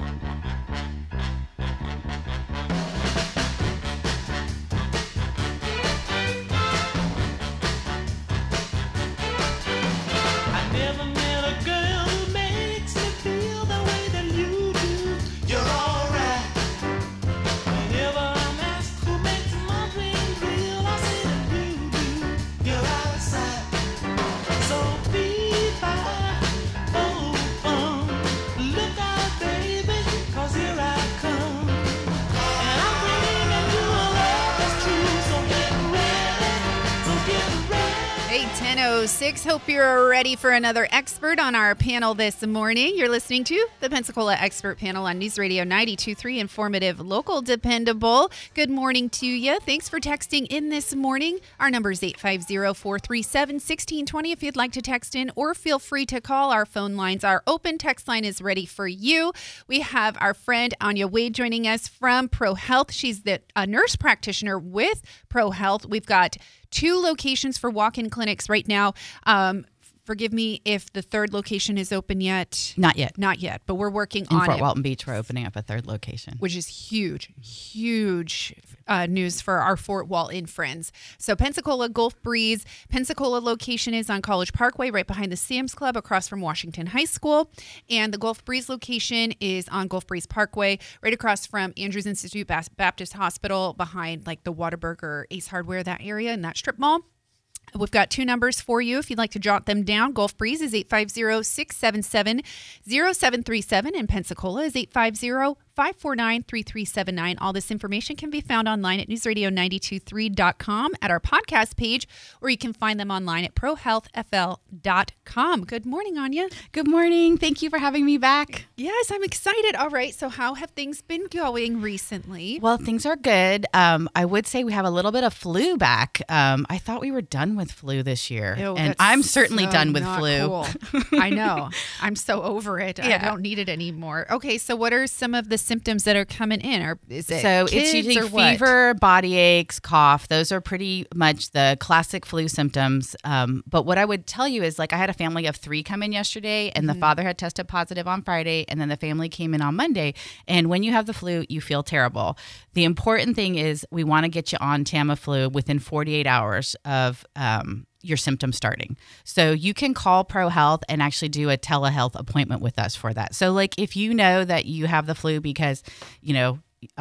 I 1006. Hope you're ready for another expert on our panel this morning. You're listening to the Pensacola Expert Panel on News Radio 923, informative, local, dependable. Good morning to you. Thanks for texting in this morning. Our number is 850 437 1620 if you'd like to text in, or feel free to call. Our phone lines are open. Text line is ready for you. We have our friend Anya Wade joining us from Pro Health. She's the a nurse practitioner with Pro Health. We've got two locations for walk-in clinics right now. Um, forgive me if the third location is open yet. Not yet. Not yet, but we're working In on Fort it, Walton Beach, we're opening up a third location. which is huge, huge uh, news for our Fort Wall Walton friends. So Pensacola Gulf Breeze, Pensacola location is on College Parkway, right behind the Sam's Club, across from Washington High School, and the Gulf Breeze location is on Gulf Breeze Parkway, right across from Andrews Institute Baptist Hospital, behind like the Whataburger Ace Hardware, that area in that strip mall. We've got two numbers for you if you'd like to jot them down. Gulf Breeze is 850 677 0737, and Pensacola is 850 549 3379. All this information can be found online at newsradio923.com at our podcast page, or you can find them online at prohealthfl.com. Good morning, Anya. Good morning. Thank you for having me back. Yes, I'm excited. All right, so how have things been going recently? Well, things are good. Um, I would say we have a little bit of flu back. Um, I thought we were done with flu this year, Ew, and I'm certainly so done with flu. cool. I know. I'm so over it. I don't need it anymore. Okay, so what are some of the symptoms that are coming in? Or is it So it's usually fever, body aches, cough. Those are pretty much the classic flu symptoms. Um, but what I would tell you is like I had a family of three come in yesterday, and Mm-hmm. the father had tested positive on Friday, and then the family came in on Monday. And when you have the flu, you feel terrible. The important thing is we want to get you on Tamiflu within 48 hours of um, your symptoms starting. So you can call Pro Health and actually do a telehealth appointment with us for that. So like if you know that you have the flu because, you know,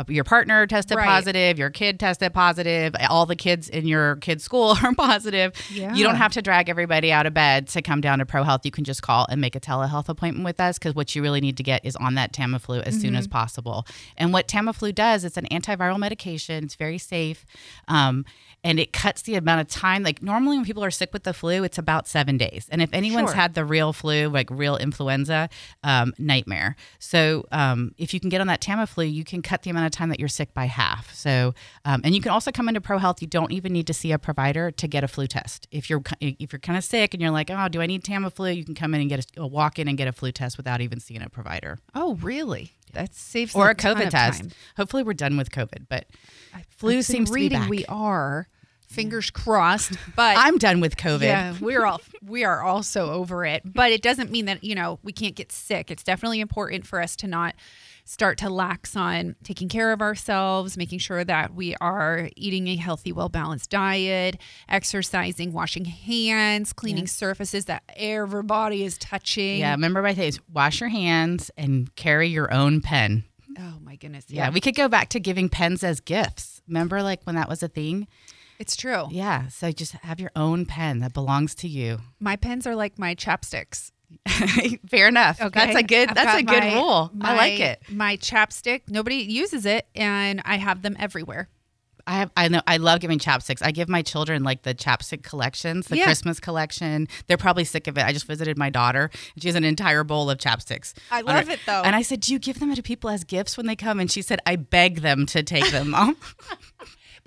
your partner tested Right. positive, your kid tested positive, all the kids in your kid's school are positive. Yeah. You don't have to drag everybody out of bed to come down to Pro Health. You can just call and make a telehealth appointment with us because what you really need to get is on that Tamiflu as soon Mm-hmm. as possible. And what Tamiflu does, it's an antiviral medication. It's very safe. Um, and it cuts the amount of time. Like normally when people are sick with the flu, it's about seven days. And if anyone's Sure. had the real flu, like real influenza, um, nightmare. So um, if you can get on that Tamiflu, you can cut the amount of time that you're sick by half. So um, and you can also come into Pro Health. You don't even need to see a provider to get a flu test. If you're if you're kind of sick and you're like, oh, do I need Tamiflu? You can come in and get a, walk in and get a flu test without even seeing a provider Oh, really? That saves or a COVID test. time. Hopefully, we're done with COVID, but flu I've been seems to be reading back. we are. Fingers crossed. But I'm done with COVID. Yeah, we're all we are also over it. But it doesn't mean that, you know, we can't get sick. It's definitely important for us to not start to lax on taking care of ourselves, making sure that we are eating a healthy, well balanced diet, exercising, washing hands, cleaning surfaces that everybody is touching. Yeah, remember my things. Wash your hands and carry your own pen. Oh my goodness. Yeah. Yeah. we could go back to giving pens as gifts. Remember, like when that was a thing? it's true. Yeah. So just have your own pen that belongs to you. My pens are like my chapsticks. Fair enough. Okay. That's a good. I've that's a good my- rule. I like it. My chapstick, nobody uses it, and I have them everywhere. I have. I know. I love giving chapsticks. I give my children like the chapstick collections, the Yeah. Christmas collection. They're probably sick of it. I just visited my daughter, and she has an entire bowl of chapsticks. I love her- it, though. And I said, "Do you give them to people as gifts when they come?" And she said, "I beg them to take them." Mom.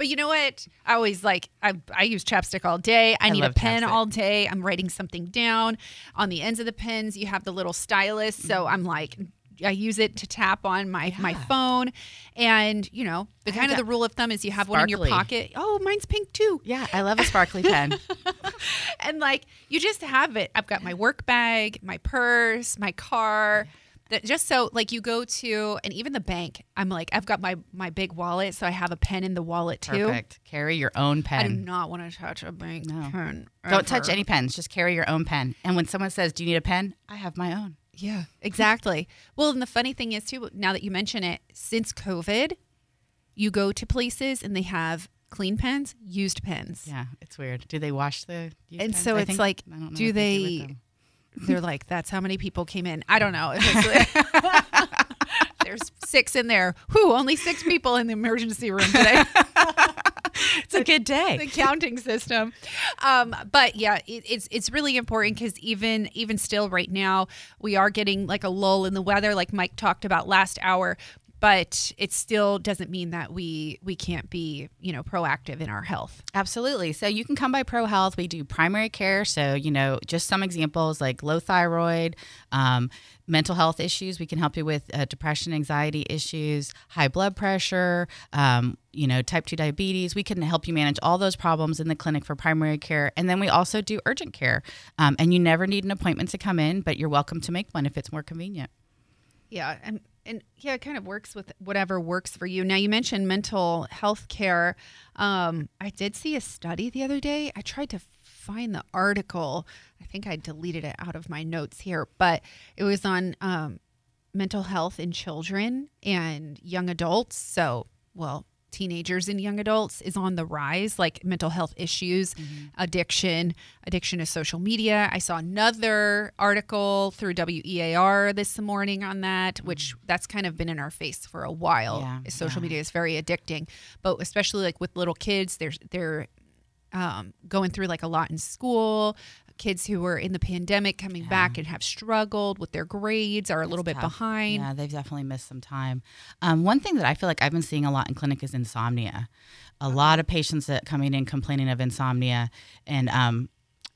But you know what? I always like I, I use chapstick all day. I, need a pen chapstick. all day. I'm writing something down. On the ends of the pens, you have the little stylus. So Mm-hmm. I'm like I use it to tap on my my phone. And you know, the kind of the rule of thumb is you have one in your pocket. Oh, mine's pink too. yeah, I love a sparkly pen. And like you just have it. I've got my work bag, my purse, my car. That just so like you go to and even the bank. I'm like I've got my my big wallet, so I have a pen in the wallet too. Perfect. Carry your own pen. I do not want to touch a bank No. pen. Don't touch any pens. Just carry your own pen. And when someone says, "Do you need a pen?" I have my own. Yeah, exactly. well, and the funny thing is too. Now that you mention it, since COVID, you go to places and they have clean pens, used pens. Yeah, it's weird. Do they wash the? used And pens? so I it's like, I don't know do they? do. They're like, that's how many people came in. I don't know. There's six in there. Who? only six people in the emergency room today. It's a good day. the counting system. Um, but yeah, it, it's it's really important because even even still right now we are getting like a lull in the weather, like Mike talked about last hour. But it still doesn't mean that we we can't be you know proactive in our health. Absolutely. So you can come by Pro Health. We do primary care. So, you know, just some examples like low thyroid, um, mental health issues. We can help you with uh, depression, anxiety issues, high blood pressure, um, you know, type 2 diabetes. We can help you manage all those problems in the clinic for primary care. And then we also do urgent care. Um, and you never need an appointment to come in, but you're welcome to make one if it's more convenient. Yeah, and and yeah, it kind of works with whatever works for you. Now you mentioned mental health care. Um, I did see a study the other day. I tried to find the article. I think I deleted it out of my notes here, but it was on um, mental health in children and young adults. So, well, teenagers and young adults is on the rise, like mental health issues, addiction, addiction to social media. I saw another article through WEAR this morning on that, which that's kind of been in our face for a while. Yeah, social yeah. media is very addicting, but especially like with little kids, they're they're um, going through like a lot in school. Kids who were in the pandemic coming back and have struggled with their grades are a little bit tough. behind. Yeah, they've definitely missed some time. Um, one thing that I feel like I've been seeing a lot in clinic is insomnia. A lot of patients that coming in complaining of insomnia, and um,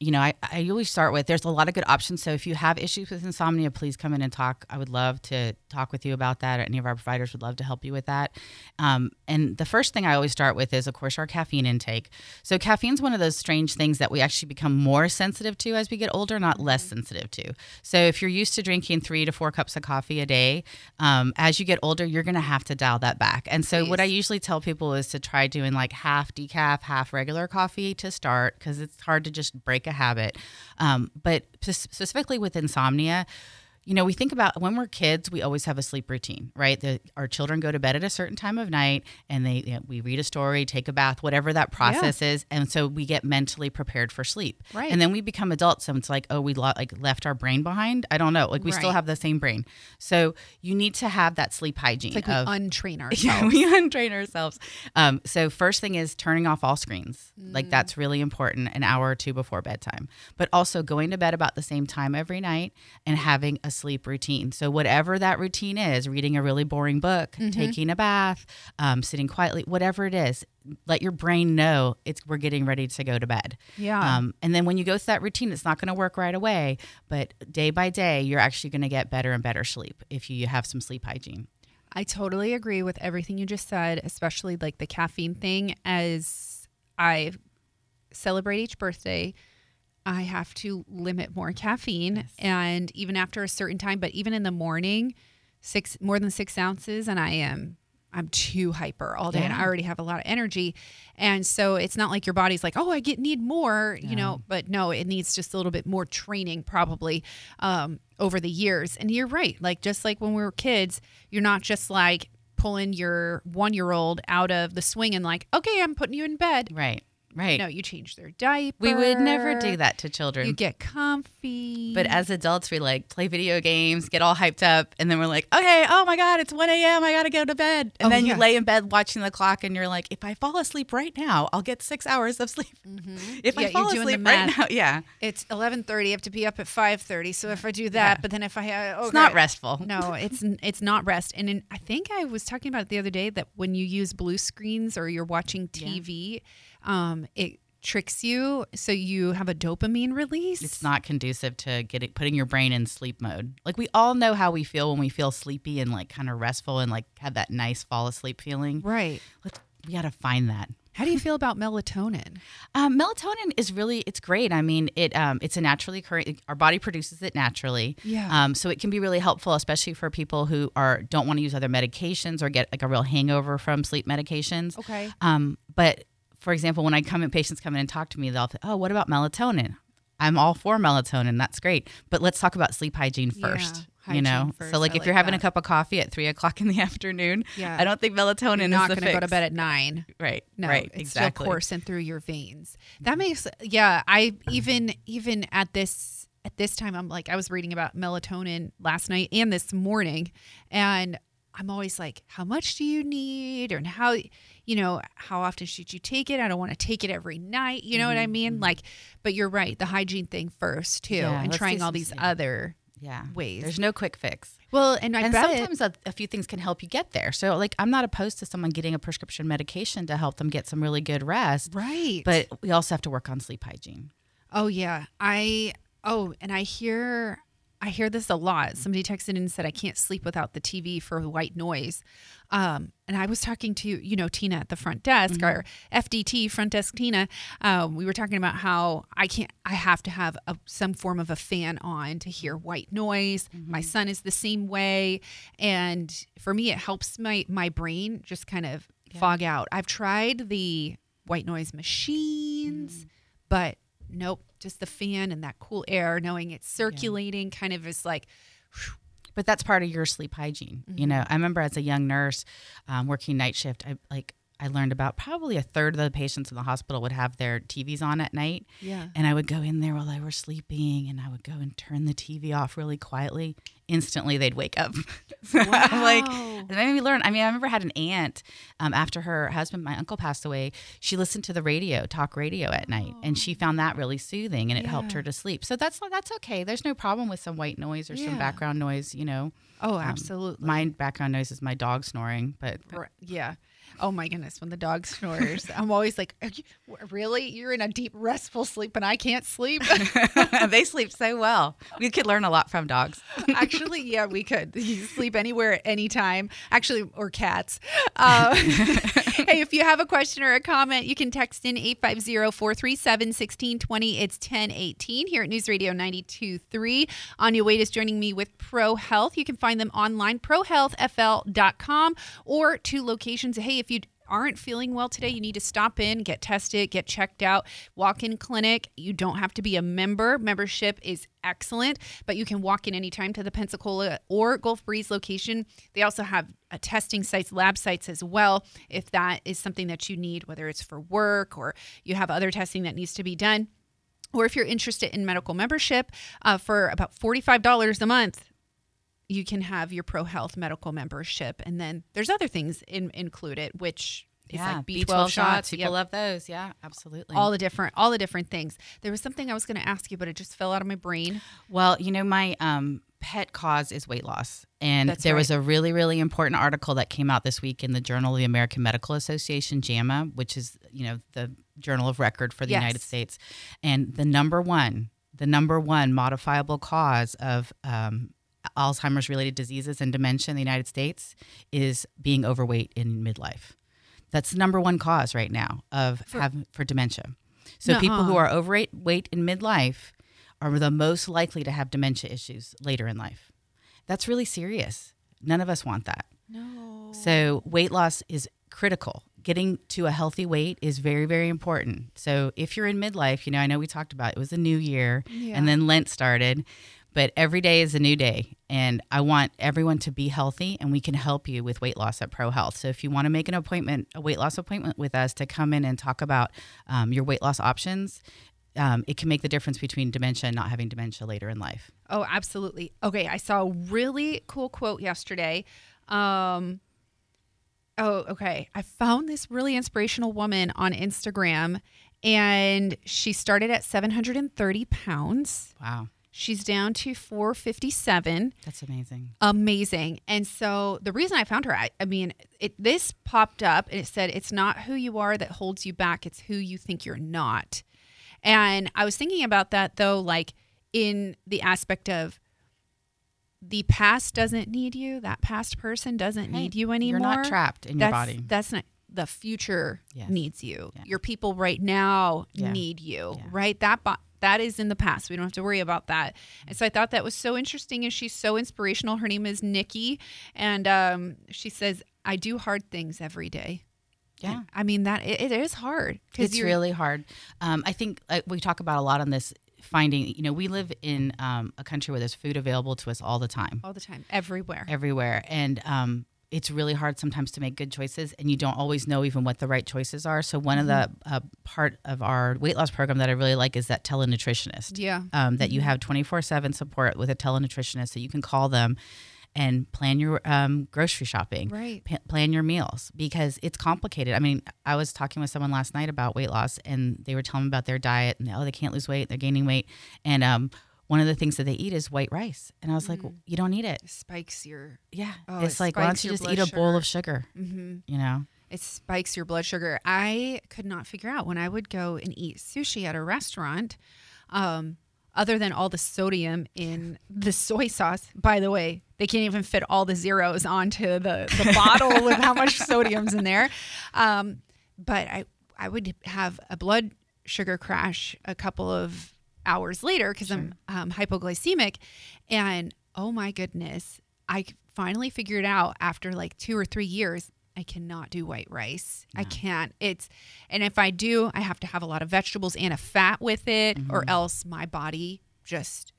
you know, I, I always start with there's a lot of good options. So if you have issues with insomnia, please come in and talk. I would love to talk with you about that. Or any of our providers would love to help you with that. Um, and the first thing I always start with is, of course, our caffeine intake. So caffeine's one of those strange things that we actually become more sensitive to as we get older, not less sensitive to. So if you're used to drinking three to four cups of coffee a day, um, as you get older, you're going to have to dial that back. And so what I usually tell people is to try doing like half decaf, half regular coffee to start because it's hard to just break a habit. Um, but spe- specifically with insomnia, you know, we think about when we're kids, we always have a sleep routine, right? The, our children go to bed at a certain time of night, and they you know, we read a story, take a bath, whatever that process is, and so we get mentally prepared for sleep. Right. And then we become adults, and it's like, oh, we lo- like left our brain behind. I don't know, like we still have the same brain. So you need to have that sleep hygiene It's like of we untrain ourselves. yeah, we untrain ourselves. Um, so first thing is turning off all screens. Mm. Like that's really important, an hour or two before bedtime. But also going to bed about the same time every night and having a sleep routine. So whatever that routine is, reading a really boring book, Mm-hmm. taking a bath, um, sitting quietly, whatever it is, let your brain know it's we're getting ready to go to bed. Yeah. Um, and then when you go through that routine, it's not going to work right away, but day by day, you're actually going to get better and better sleep if you have some sleep hygiene. I totally agree with everything you just said, especially like the caffeine thing. As I celebrate each birthday, I have to limit more caffeine, and even after a certain time, but even in the morning, six more than six ounces, and I am I'm too hyper all day, and I already have a lot of energy, and so it's not like your body's like, oh, I get need more, you know, but no, it needs just a little bit more training probably um, over the years. And you're right, like just like when we were kids, you're not just like pulling your one year old out of the swing and like, okay, I'm putting you in bed. Right. Right. No, you change their diaper. We would never do that to children. You get comfy. but as adults, we like play video games, get all hyped up, and then we're like, okay, oh my God, it's 1 a.m. I got to go to bed. And Oh, then yeah. you lay in bed watching the clock, and you're like, if I fall asleep right now, I'll get six hours of sleep. If Mm-hmm. Yeah, I fall asleep right now, yeah. it's 11:30. I have to be up at 5:30. So if I do that, but then if I uh, okay. It's not restful. No, it's it's not rest. And in, I think I was talking about it the other day that when you use blue screens or you're watching TV, um, it tricks you so you have a dopamine release. It's not conducive to getting putting your brain in sleep mode. Like we all know how we feel when we feel sleepy and like kind of restful and like have that nice fall asleep feeling. right. Let's we got to find that. How do you feel about melatonin? Um, melatonin is really it's great. I mean, it um, it's a naturally occurring. Our body produces it naturally. Yeah. Um, so it can be really helpful, especially for people who are don't want to use other medications or get like a real hangover from sleep medications. Okay. Um, but for example, when I come in, patients come in and talk to me, they'll think, "Oh, what about melatonin?" I'm all for melatonin. That's great. But let's talk about sleep hygiene Yeah, first. hygiene you know, first. so like I if like you're having that. a cup of coffee at three o'clock in the afternoon, Yeah. I don't think melatonin You're is not going to go to bed at nine. Right. No, right. it's exactly. still coursing through your veins. That mm-hmm. makes yeah. I even even at this at this time, I'm like I was reading about melatonin last night and this morning, and I'm always like, how much do you need, and how you know how often should you take it? I don't want to take it every night. You know what I mean? Like, but you're right. The hygiene thing first too, Mm-hmm, Yeah, and trying all these other Yeah. ways. There's no quick fix. well, and I and it- sometimes a, a few things can help you get there. So, like, I'm not opposed to someone getting a prescription medication to help them get some really good rest. right, But we also have to work on sleep hygiene. Oh yeah. I oh, and I hear I hear this a lot. Somebody texted in and said I can't sleep without the TV for white noise. Um, and I was talking to you know Tina at the front desk, our FDT front desk Tina. Um, we were talking about how I can't. I have to have a, some form of a fan on to hear white noise. My son is the same way, and for me, it helps my my brain just kind of fog out. I've tried the white noise machines, but nope, just the fan and that cool air, knowing it's circulating, kind of is like, But that's part of your sleep hygiene. Mm-hmm. You know, I remember as a young nurse um, working night shift, I like I learned about probably a third of the patients in the hospital would have their TVs on at night. yeah, And I would go in there while they were sleeping and I would go and turn the TV off really quietly. Instantly, they'd wake up. So I'm like, Wow. it made me learn. I mean, I remember I had an aunt um, after her husband, my uncle, passed away. She listened to the radio, talk radio at night, and she found that really soothing and it helped her to sleep. So that's that's okay. There's no problem with some white noise or Yeah. some background noise. You know, oh, Um, absolutely, my background noise is my dog snoring, but yeah. Oh my goodness, when the dog snores, I'm always like, you, really? You're in a deep, restful sleep and I can't sleep? they sleep so well. We could learn a lot from dogs. Actually, yeah, we could. You sleep anywhere at any time. Actually, or cats. Uh, hey, if you have a question or a comment, you can text in 850-437-1620. It's 1018 here at News Radio 92.3. Anya Wade is joining me with Pro Health. You can find them online, prohealthfl.com, or two locations. Hey, if you aren't feeling well today, you need to stop in, get tested, get checked out, walk in clinic. You don't have to be a member. Membership is excellent, but you can walk in anytime to the Pensacola or Gulf Breeze location. They also have uh, testing sites, lab sites as well, if that is something that you need, whether it's for work or you have other testing that needs to be done. Or if you're interested in medical membership uh, for about $45 a month, you can have your Pro Health medical membership. And then there's other things in, included, which is yeah, like B12, shots. People Yep. love those. Yeah, absolutely. all the different all the different things. There was something I was going to ask you, but it just fell out of my brain. Well, you know, my um, pet cause is weight loss. And That's there was a really, really important article that came out this week in the Journal of the American Medical Association, JAMA, which is, you know, the journal of record for the Yes. United States. And the number one, the number one modifiable cause of um, Alzheimer's related diseases and dementia in the United States is being overweight in midlife. That's the number one cause right now of For- have, for dementia. So people who are overweight weight in midlife are the most likely to have dementia issues later in life. That's really serious. None of us want that. No. So weight loss is critical. Getting to a healthy weight is very, very important. So if you're in midlife, you know, I know we talked about it was a new year Yeah. and then Lent started, but every day is a new day. And I want everyone to be healthy and we can help you with weight loss at Pro Health. So if you want to make an appointment, a weight loss appointment with us to come in and talk about um, your weight loss options, um, it can make the difference between dementia and not having dementia later in life. Oh, absolutely. Okay, I saw a really cool quote yesterday. Um, oh, okay. I found this really inspirational woman on Instagram, and she started at 730 pounds. Wow, She's down to 457. that's amazing. amazing. And so the reason I found her, I, I mean, it this popped up and it said it's not who you are that holds you back, it's who you think you're not. And I was thinking about that though, like in the aspect of the past doesn't need you, that past person doesn't Hey, need you anymore. You're not trapped in your body. That's not the future Yes. needs you. Yeah. Your people right now Yeah. need you, Yeah. right? That bo- that is in the past. We don't have to worry about that. And so I thought that was so interesting, and she's so inspirational. Her name is Nikki, and um, she says, "I do hard things every day." Yeah. I mean that it, it is hard It's really hard. Um, I think uh, we talk about a lot on this finding, you know, we live in um, a country where there's food available to us all the time, all the time, everywhere. everywhere. And um, it's really hard sometimes to make good choices and you don't always know even what the right choices are. So one of the uh, part of our weight loss program that I really like is that telenutritionist. Yeah. Um, that you have 24 7 support with a telenutritionist so you can call them and plan your um, grocery shopping Right. pa- plan your meals because it's complicated. I mean, I was talking with someone last night about weight loss, and they were telling me about their diet, and oh, they can't lose weight, they're gaining weight, and um, one of the things that they eat is white rice, and I was like, well, you don't need it. spikes your Yeah, Oh, it's it like why don't you just eat a bowl sugar. of sugar? hmm You know, it spikes your blood sugar. I could not figure out when I would go and eat sushi at a restaurant, um, other than all the sodium in the soy sauce. By the way, they can't even fit all the zeros onto the, the bottle with how much sodium's in there. Um, but I I would have a blood sugar crash a couple of hours later because I'm um, hypoglycemic, and oh my goodness, I finally figured out after like two or three years. I cannot do white rice. I can't. It's, and if I do, I have to have a lot of vegetables and a fat with it, or else my body just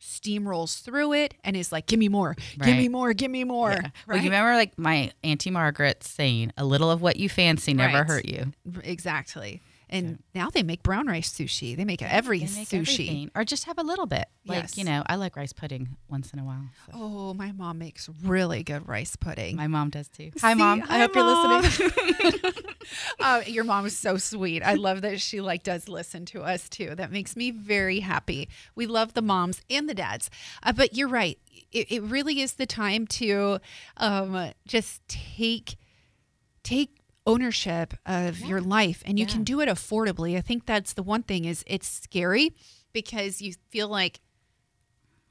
steamrolls through it and is like, "Give me more, give me more, give me more." Yeah. Well, you remember like my auntie Margaret saying, "A little of what you fancy never Right. hurt you." Exactly. And now they make brown rice sushi. They make every They make sushi. everything. or just have a little bit. Like Yes. you know, I like rice pudding once in a while. so. Oh, my mom makes really good rice pudding. My mom does too. Hi, See? mom. Hi, I hope Mom. you're listening. uh, your mom is so sweet. I love that she like does listen to us too. That makes me very happy. We love the moms and the dads. Uh, but you're right. It, it really is the time to um, just take take ownership of your life and you Yeah. can do it affordably. I think that's the one thing is it's scary because you feel like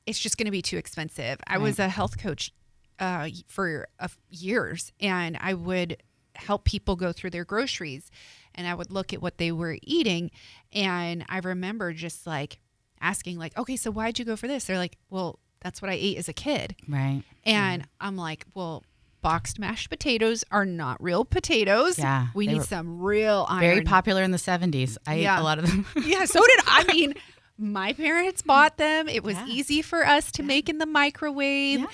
it's just going to be too expensive. I was a health coach uh, for uh, years, and I would help people go through their groceries, and I would look at what they were eating, and I remember just like asking, like, "Okay, so why'd you go for this?" They're like, "Well, that's what I ate as a kid," right. and I'm like, "Well." Boxed mashed potatoes are not real potatoes. Yeah, we need some real iron. Very popular in the 70s. I ate Yeah. a lot of them. Yeah, so did I mean my parents bought them. It was Yeah. easy for us to make in the microwave. Yeah.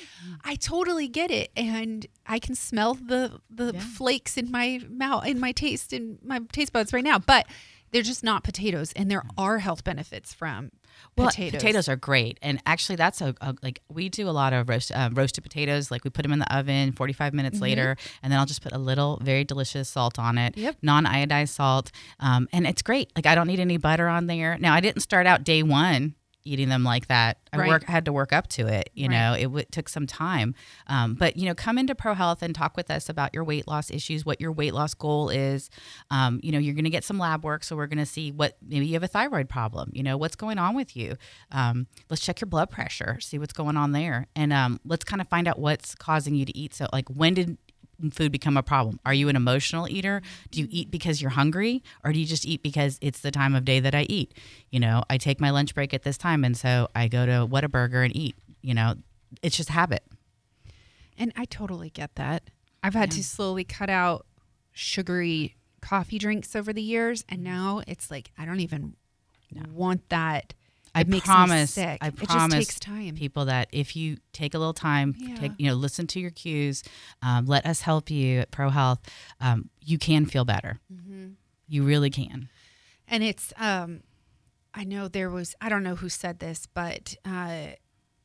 I totally get it and I can smell the the Yeah. flakes in my mouth in my taste in my taste buds right now, but they're just not potatoes and there are health benefits from Well, potatoes. are great, and actually, that's a, a like we do a lot of roast uh, roasted potatoes. Like we put them in the oven, forty five minutes later, and then I'll just put a little very delicious salt on it, Yep. non iodized salt, um, and it's great. Like I don't need any butter on there. Now I didn't start out day one eating them like that. I Right. work had to work up to it. You Right. know, it w- took some time, um, but you know, come into Pro Health and talk with us about your weight loss issues, what your weight loss goal is. Um, you know, you're going to get some lab work, so we're going to see what maybe you have a thyroid problem. You know, what's going on with you. Um, let's check your blood pressure, see what's going on there, and um, let's kind of find out what's causing you to eat. So, like, when did food become a problem? Are you an emotional eater? Do you eat because you're hungry or do you just eat because it's the time of day that I eat? You know, I take my lunch break at this time and so I go to Whataburger and eat. You know, it's just habit. And I totally get that. I've had to slowly cut out sugary coffee drinks over the years and mm. now it's like I don't even want that. I It promise. I it just promise takes time. people that if you take a little time, Yeah. take you know, listen to your cues, um, let us help you at Pro Health. Um, you can feel better. Mm-hmm. You really can. And it's um I know there was I don't know who said this, but uh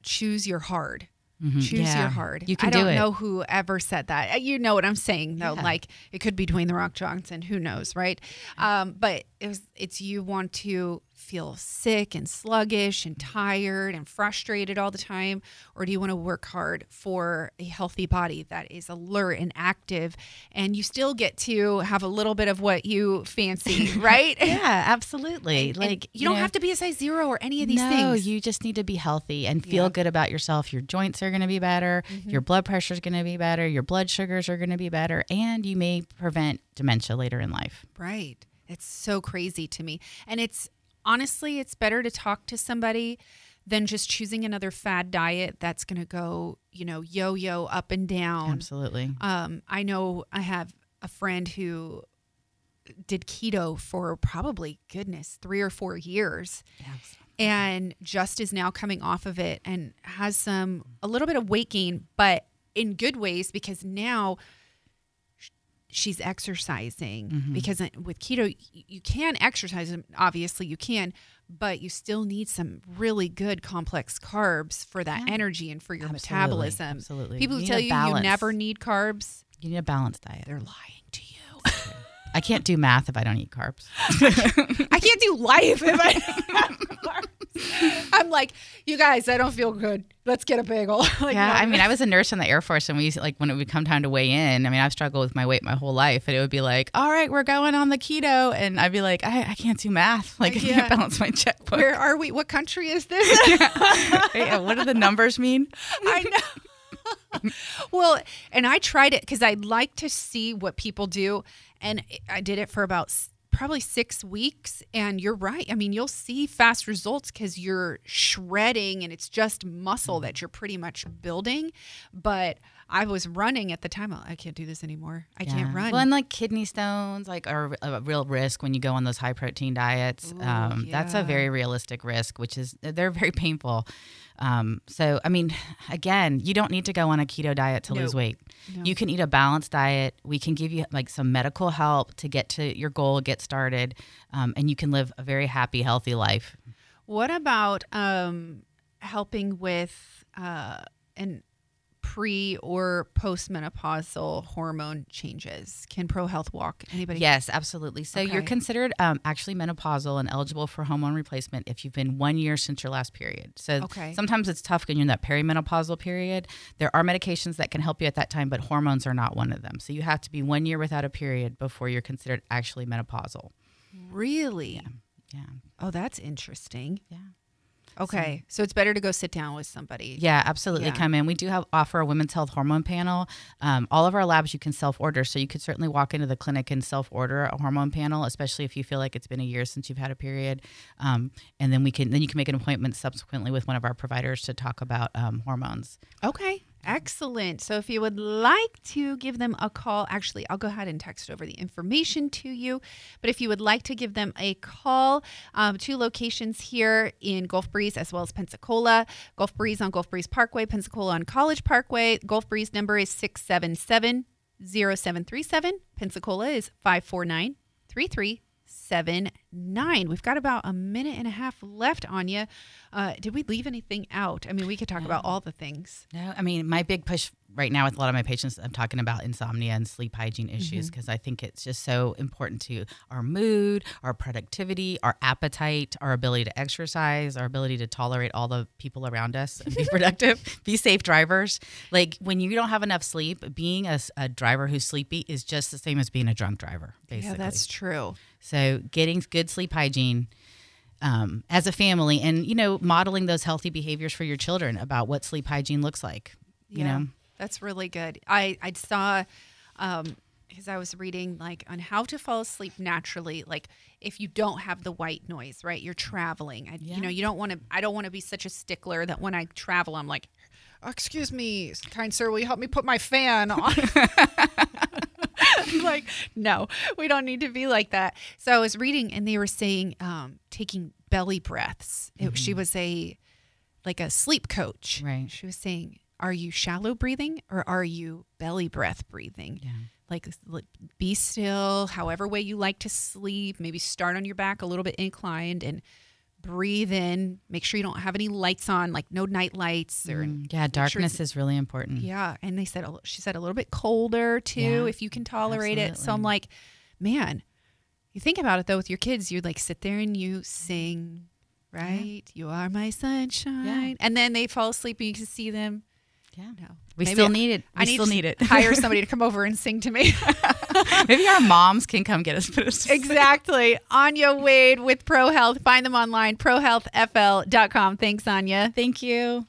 choose your hard. Mhm. Choose Yeah. your hard. You can I do don't it. know who ever said that. Uh, You know what I'm saying though. Yeah. Like it could be Dwayne the Rock Johnson. Who knows, right? Um, but it was. It's you want to feel sick and sluggish and tired and frustrated all the time? Or do you want to work hard for a healthy body that is alert and active and you still get to have a little bit of what you fancy, right? Yeah, absolutely. And like you don't have to be a size zero or any of these no, things. you just need to be healthy and feel Yeah. good about yourself. Your joints are going to be better. Mm-hmm. Your blood pressure is going to be better. Your blood sugars are going to be better, and you may prevent dementia later in life. Right. It's so crazy to me. And it's honestly, it's better to talk to somebody than just choosing another fad diet that's going to go, you know, yo yo up and down. Absolutely. Um, I know I have a friend who did keto for probably, goodness, three or four years and just is now coming off of it and has some a little bit of weight gain, but in good ways because now she's exercising because uh, with keto you can exercise obviously you can but you still need some really good complex carbs for that Yeah. energy and for your Absolutely, metabolism absolutely. people who tell you you never need carbs You need a balanced diet. they're lying to you I can't do math if I don't eat carbs. I can't do life if I don't have carbs. I'm like, you guys, I don't feel good. Let's get a bagel. like, yeah, no. I mean, I was a nurse in the Air Force, and we used like when it would come time to weigh in. I mean, I've struggled with my weight my whole life, and it would be like, "All right, we're going on the keto," and I'd be like, "I, I can't do math. Like, I can't balance my checkbook. where are we? What country is this? Yeah, what do the numbers mean?" I know. well, and I tried it because I'd like to see what people do, and I did it for about probably six weeks. And you're right. I mean, you'll see fast results because you're shredding, and it's just muscle mm-hmm. that you're pretty much building. But I was running at the time. I can't do this anymore. I can't run. Well, and like kidney stones, like are a real risk when you go on those high protein diets. Ooh, um, That's a very realistic risk, which is they're very painful. Um, so, I mean, again, you don't need to go on a keto diet to lose weight. No. You can eat a balanced diet. We can give you like some medical help to get to your goal, get started, um, and you can live a very happy, healthy life. What about um, helping with uh, an pre or postmenopausal hormone changes? Can Pro Health Walk anybody? Yes, absolutely. So you're considered um, actually menopausal and eligible for hormone replacement if you've been one year since your last period. So Okay. sometimes it's tough when you're in that perimenopausal period. There are medications that can help you at that time, but hormones are not one of them. So you have to be one year without a period before you're considered actually menopausal. Really? Yeah. Oh, that's interesting. Yeah. Okay, so it's better to go sit down with somebody. Yeah, absolutely. Yeah. Come in. We do have offer a women's health hormone panel. Um, all of our labs you can self order, so you could certainly walk into the clinic and self order a hormone panel, especially if you feel like it's been a year since you've had a period. Um, and then we can then you can make an appointment subsequently with one of our providers to talk about um, hormones. Okay, excellent. So if you would like to give them a call, actually, I'll go ahead and text over the information to you. But if you would like to give them a call, um, two locations here in Gulf Breeze as well as Pensacola. Gulf Breeze on Gulf Breeze Parkway, Pensacola on College Parkway. Gulf Breeze number is 677 0737. Pensacola is 549 3379. We've got about a minute and a half left, Anya. Uh, did we leave anything out? I mean, we could talk about all the things. No, I mean my big push right now with a lot of my patients, I'm talking about insomnia and sleep hygiene issues because I think it's just so important to our mood, our productivity, our appetite, our ability to exercise, our ability to tolerate all the people around us and be productive, be safe drivers. Like when you don't have enough sleep, being a, a, driver who's sleepy is just the same as being a drunk driver, basically. Yeah, that's true. So getting good sleep hygiene um, as a family and, you know, modeling those healthy behaviors for your children about what sleep hygiene looks like, you Yeah, know? That's really good. I I saw um because I was reading like on how to fall asleep naturally. Like if you don't have the white noise, right? You're traveling. I, Yeah. You know, you don't want to. I don't want to be such a stickler that when I travel, I'm like, "Excuse me, kind sir, will you help me put my fan on?" Like, no, we don't need to be like that. So I was reading, and they were saying um, taking belly breaths. It, She was a like a sleep coach. Right. She was saying, "Are you shallow breathing or are you belly breath breathing? Yeah. Like, be still, however way you like to sleep. Maybe start on your back, a little bit inclined, and breathe in. Make sure you don't have any lights on, like no night lights or Mm, yeah, sure darkness is really important. yeah, and they said she said a little bit colder too Yeah, if you can tolerate it. So I'm like, man, You think about it though, with your kids, you like sit there and you sing, right? You are my sunshine, and then they fall asleep and you can see them. Yeah. No, We Maybe still need it. We I need still need it. hire somebody to come over and sing to me. Maybe our moms can come get us put us exactly. Anya Wade with Pro Health. Find them online, prohealthfl.com. Thanks, Anya. Thank you.